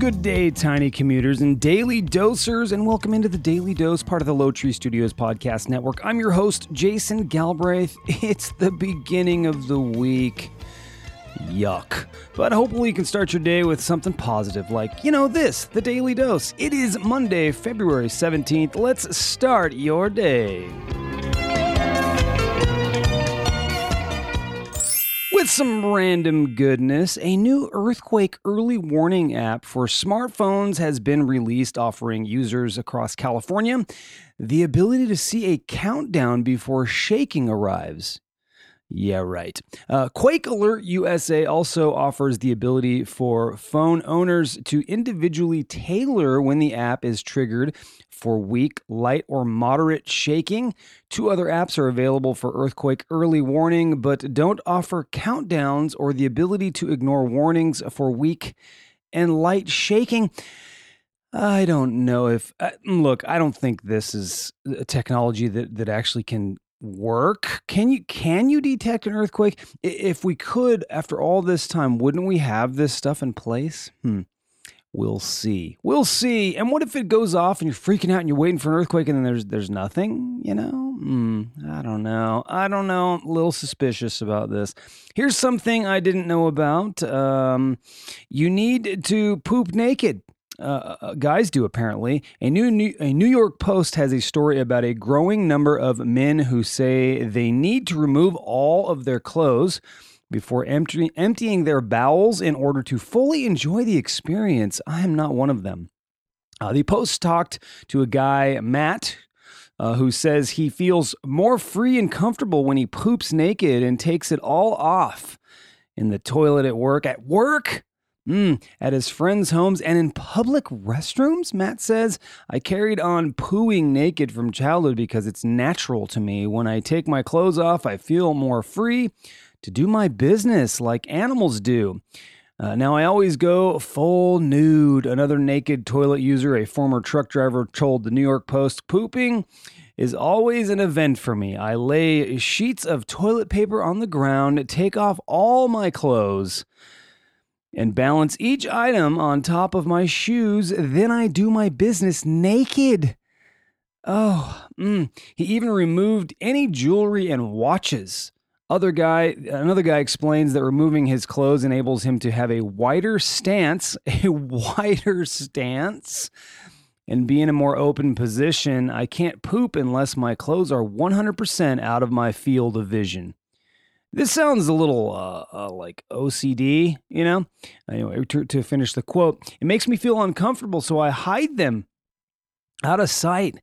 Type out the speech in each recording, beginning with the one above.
Good day, tiny commuters and daily dosers, and welcome into the Daily Dose, part of the Lowtree Studios podcast network. I'm your host, Jason Galbraith. It's the beginning of the week. Yuck. But hopefully, you can start your day with something positive, like, you know, this, the Daily Dose. It is Monday, February 17th. Let's start your day. With some random goodness, a new earthquake early warning app for smartphones has been released, offering users across California the ability to see a countdown before shaking arrives. Yeah, right. Uh, Quake Alert USA also offers the ability for phone owners to individually tailor when the app is triggered for weak, light, or moderate shaking. Two other apps are available for earthquake early warning, but don't offer countdowns or the ability to ignore warnings for weak and light shaking. I don't know if uh, look. I don't think this is a technology that that actually can work? Can you can you detect an earthquake? If we could, after all this time, wouldn't we have this stuff in place? Hmm. We'll see. We'll see. And what if it goes off and you're freaking out and you're waiting for an earthquake and then there's there's nothing? You know? Hmm. I don't know. I don't know. I'm a little suspicious about this. Here's something I didn't know about. Um, you need to poop naked. Uh, uh, guys do apparently. A new, new a New York Post has a story about a growing number of men who say they need to remove all of their clothes before empty, emptying their bowels in order to fully enjoy the experience. I am not one of them. Uh, the Post talked to a guy, Matt, uh, who says he feels more free and comfortable when he poops naked and takes it all off in the toilet at work. At work? Mm, at his friends' homes and in public restrooms, Matt says, I carried on pooing naked from childhood because it's natural to me. When I take my clothes off, I feel more free to do my business like animals do. Uh, now, I always go full nude. Another naked toilet user, a former truck driver, told the New York Post, pooping is always an event for me. I lay sheets of toilet paper on the ground, take off all my clothes and balance each item on top of my shoes. Then I do my business naked. Oh, mm. he even removed any jewelry and watches. Other guy, another guy explains that removing his clothes enables him to have a wider stance, a wider stance, and be in a more open position. I can't poop unless my clothes are 100% out of my field of vision. This sounds a little uh, uh, like OCD, you know? Anyway, to, to finish the quote, it makes me feel uncomfortable, so I hide them out of sight.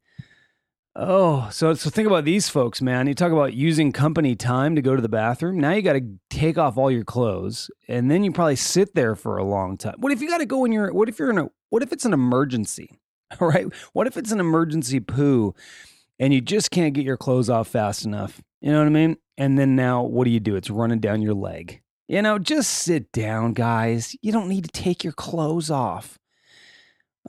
Oh, so so think about these folks, man. You talk about using company time to go to the bathroom. Now you got to take off all your clothes, and then you probably sit there for a long time. What if you got to go in your? What if you're in a? What if it's an emergency? All right. What if it's an emergency poo, and you just can't get your clothes off fast enough? You know what I mean? And then now, what do you do? It's running down your leg. You know, just sit down, guys. You don't need to take your clothes off.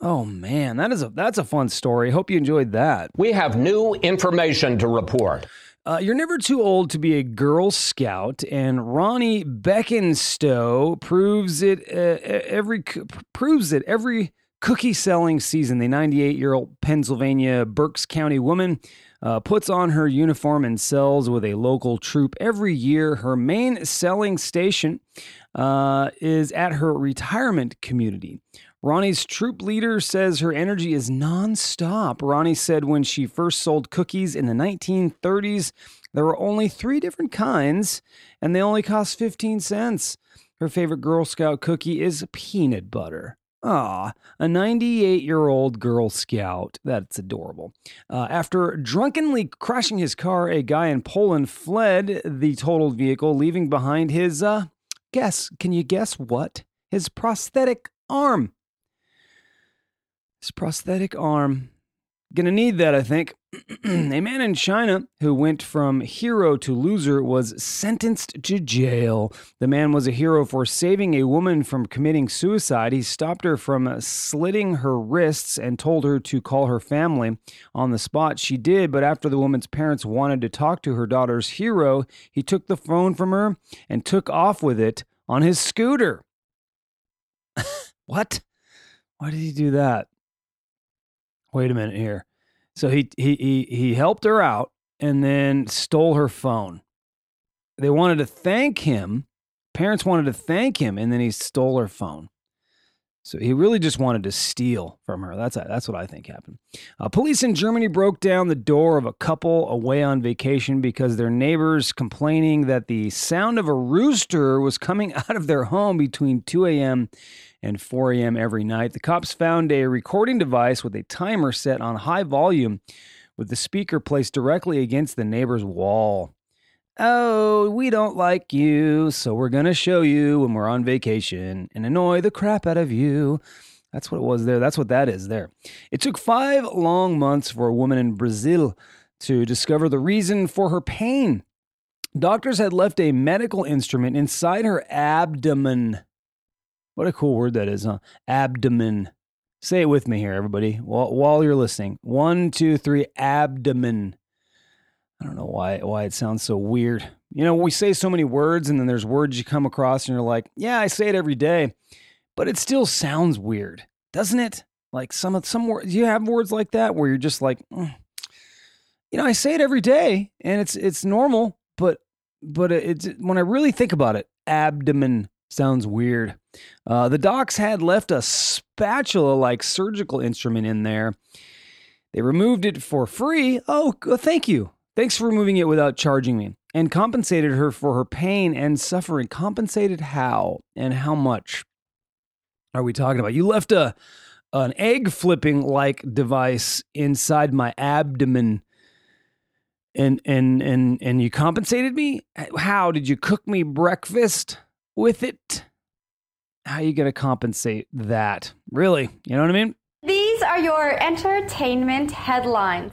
Oh man, that is a that's a fun story. Hope you enjoyed that. We have new information to report. Uh, you're never too old to be a Girl Scout, and Ronnie Beckenstowe proves it uh, every proves it every cookie selling season. The 98 year old Pennsylvania Berks County woman uh, puts on her uniform and sells with a local troop every year. Her main selling station uh, is at her retirement community. Ronnie's troop leader says her energy is nonstop. Ronnie said when she first sold cookies in the 1930s, there were only three different kinds and they only cost 15 cents. Her favorite Girl Scout cookie is peanut butter. Ah, a 98 year old Girl Scout. That's adorable. Uh, after drunkenly crashing his car, a guy in Poland fled the totaled vehicle, leaving behind his, uh, guess, can you guess what? His prosthetic arm. His prosthetic arm. Gonna need that, I think. a man in China who went from hero to loser was sentenced to jail. The man was a hero for saving a woman from committing suicide. He stopped her from slitting her wrists and told her to call her family. On the spot, she did, but after the woman's parents wanted to talk to her daughter's hero, he took the phone from her and took off with it on his scooter. what? Why did he do that? Wait a minute here. So he he he he helped her out and then stole her phone. They wanted to thank him. Parents wanted to thank him, and then he stole her phone. So he really just wanted to steal from her. That's that's what I think happened. Uh, police in Germany broke down the door of a couple away on vacation because their neighbors complaining that the sound of a rooster was coming out of their home between 2 a.m. and 4 a.m. every night. The cops found a recording device with a timer set on high volume, with the speaker placed directly against the neighbor's wall. Oh, we don't like you, so we're going to show you when we're on vacation and annoy the crap out of you. That's what it was there. That's what that is there. It took five long months for a woman in Brazil to discover the reason for her pain. Doctors had left a medical instrument inside her abdomen. What a cool word that is, huh? Abdomen. Say it with me here, everybody, while, while you're listening. One, two, three, abdomen. I don't know why why it sounds so weird. You know, we say so many words and then there's words you come across and you're like, "Yeah, I say it every day." But it still sounds weird, doesn't it? Like some of some words you have words like that where you're just like, mm. you know, I say it every day and it's it's normal, but but it's when I really think about it, abdomen sounds weird. Uh, the docs had left a spatula like surgical instrument in there. They removed it for free. Oh, thank you. Thanks for removing it without charging me. And compensated her for her pain and suffering. Compensated how and how much are we talking about? You left a an egg flipping like device inside my abdomen and and and and you compensated me? How did you cook me breakfast with it? How are you going to compensate that? Really? You know what I mean? These are your entertainment headlines.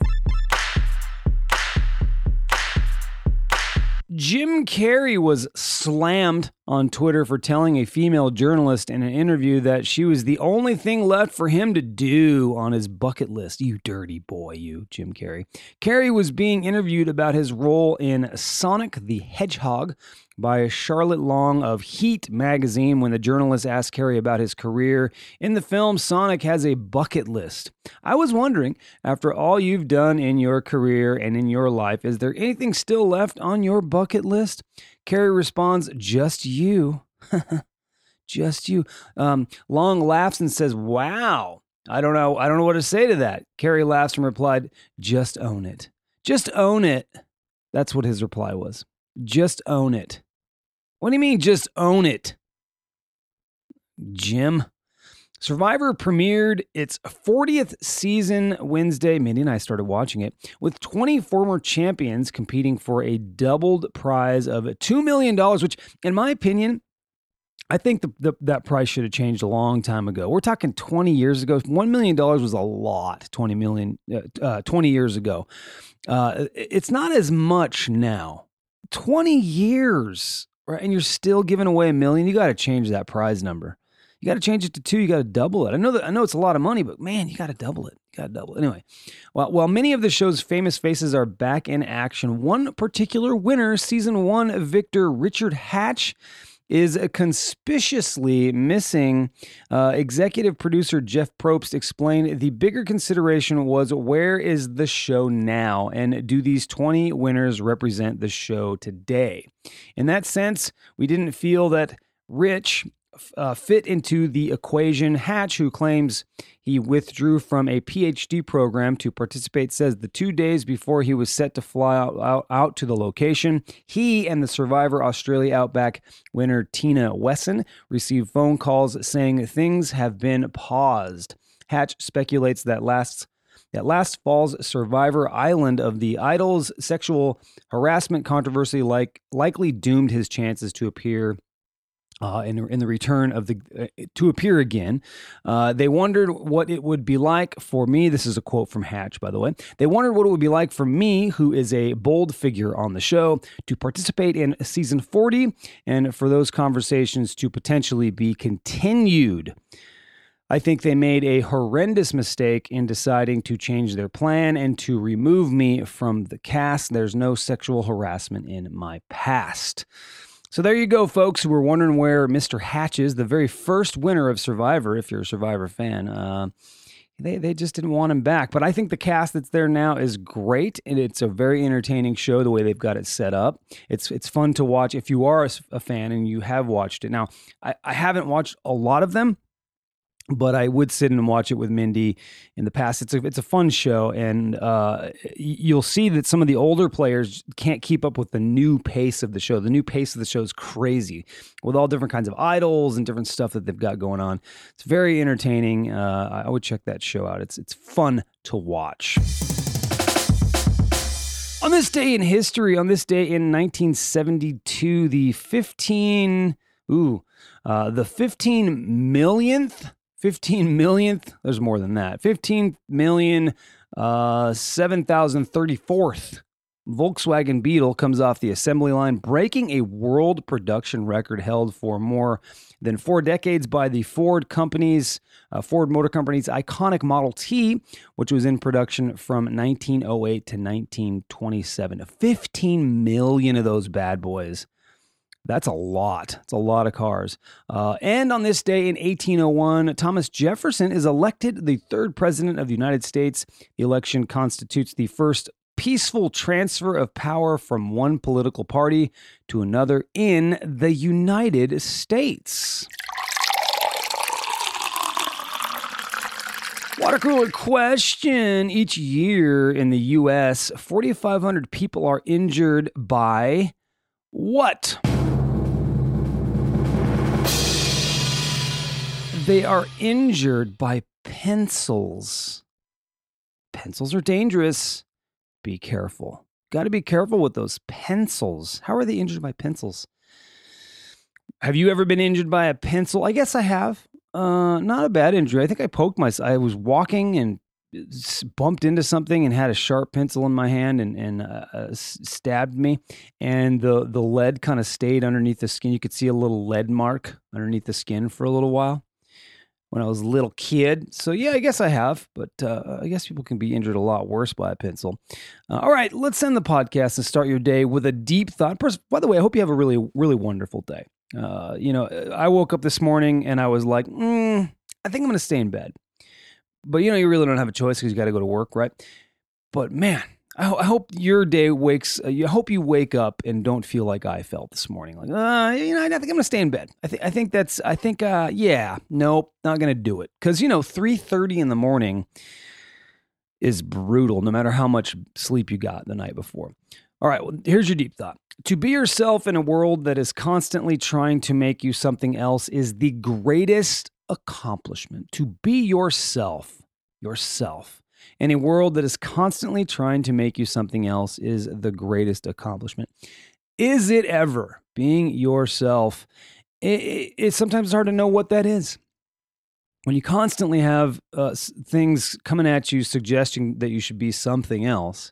Jim Carrey was slammed on Twitter for telling a female journalist in an interview that she was the only thing left for him to do on his bucket list. You dirty boy, you, Jim Carrey. Carrey was being interviewed about his role in Sonic the Hedgehog, by Charlotte Long of Heat magazine when the journalist asked Carrey about his career. In the film, Sonic has a bucket list. I was wondering, after all you've done in your career and in your life, is there anything still left on your bucket list? Carrey responds, Just you. Just you. Um, Long laughs and says, Wow. I don't know. I don't know what to say to that. Carrey laughs and replied, Just own it. Just own it. That's what his reply was. Just own it. What do you mean, just own it? Jim. Survivor premiered its 40th season Wednesday. Mindy and I started watching it with 20 former champions competing for a doubled prize of $2 million, which, in my opinion, I think the, the, that price should have changed a long time ago. We're talking 20 years ago. $1 million was a lot 20 million, uh, uh, 20 years ago. Uh, it's not as much now. 20 years right? And you're still giving away a million. You got to change that prize number. You got to change it to two. You got to double it. I know that I know it's a lot of money, but man, you got to double it. You got to double it. Anyway, while, while many of the show's famous faces are back in action, one particular winner, season one victor Richard Hatch, is conspicuously missing. Uh, executive producer Jeff Probst explained the bigger consideration was where is the show now, and do these 20 winners represent the show today? In that sense, we didn't feel that Rich uh, fit into the equation. Hatch, who claims he withdrew from a PhD program to participate, says the two days before he was set to fly out, out, out to the location, he and the Survivor Australia Outback winner Tina Wesson received phone calls saying things have been paused. Hatch speculates that last that last fall's Survivor Island of the Idols sexual harassment controversy like likely doomed his chances to appear uh, in, in the return of the uh, to appear again. Uh, they wondered what it would be like for me. This is a quote from Hatch, by the way. They wondered what it would be like for me, who is a bold figure on the show, to participate in season 40 and for those conversations to potentially be continued. I think they made a horrendous mistake in deciding to change their plan and to remove me from the cast. There's no sexual harassment in my past. So there you go, folks who were wondering where Mr. Hatch is, the very first winner of Survivor, if you're a Survivor fan. Uh, they, they just didn't want him back. But I think the cast that's there now is great, and it's a very entertaining show the way they've got it set up. It's it's fun to watch if you are a, a fan and you have watched it. Now, I, I haven't watched a lot of them, but I would sit and watch it with Mindy in the past. It's a it's a fun show, and uh, you'll see that some of the older players can't keep up with the new pace of the show. The new pace of the show is crazy, with all different kinds of idols and different stuff that they've got going on. It's very entertaining. Uh, I would check that show out. It's it's fun to watch. On this day in history, on this day in 1972, the 15 ooh, uh, the 15 millionth 15 millionth, there's more than that, 15 million, uh, 7,034th Volkswagen Beetle comes off the assembly line, breaking a world production record held for more than four decades by the Ford company's uh, Ford Motor Company's iconic Model T, which was in production from 1908 to 1927. 15 million of those bad boys that's a lot. It's a lot of cars. Uh, and on this day in 1801, Thomas Jefferson is elected the third president of the United States. The election constitutes the first peaceful transfer of power from one political party to another in the United States. Water cooler question. Each year in the U.S., 4,500 people are injured by what? They are injured by pencils. Pencils are dangerous. Be careful. Got to be careful with those pencils. How are they injured by pencils? Have you ever been injured by a pencil? I guess I have. Uh, not a bad injury. I think I poked myself. I was walking and bumped into something and had a sharp pencil in my hand and, and uh, uh stabbed me. And the, the lead kind of stayed underneath the skin. You could see a little lead mark underneath the skin for a little while when I was a little kid. So yeah, I guess I have, but uh, I guess people can be injured a lot worse by a pencil. Uh, all right, let's end the podcast and start your day with a deep thought. By the way, I hope you have a really, really wonderful day. Uh, you know, I woke up this morning and I was like, mm, I think I'm going to stay in bed. But you know, you really don't have a choice because you got to go to work, right? But man, I, ho- I, hope your day wakes. Uh, I hope you wake up and don't feel like I felt this morning. Like, uh, you know, I think I'm gonna stay in bed. I think. I think that's. I think. Uh, yeah. Nope. Not gonna do it. Because you know, three thirty in the morning is brutal. No matter how much sleep you got the night before. All right. Well, here's your deep thought. To be yourself in a world that is constantly trying to make you something else is the greatest accomplishment. To be yourself, yourself in a world that is constantly trying to make you something else is the greatest accomplishment. Is it ever being yourself? It, it, it's sometimes hard to know what that is. When you constantly have uh, things coming at you suggesting that you should be something else,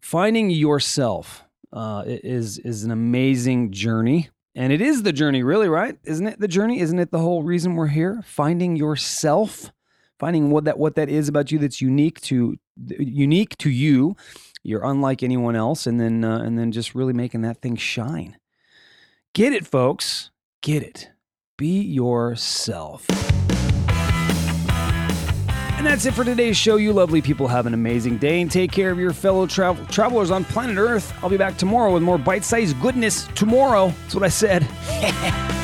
finding yourself uh, is is an amazing journey, and it is the journey, really, right? Isn't it the journey? Isn't it the whole reason we're here? Finding yourself finding what that what that is about you that's unique to unique to you. You're unlike anyone else, and then uh, and then just really making that thing shine. Get it, folks. Get it. Be yourself. And that's it for today's show. You lovely people have an amazing day and take care of your fellow travel- travelers on planet Earth. I'll be back tomorrow with more bite sized goodness. Tomorrow. That's what I said.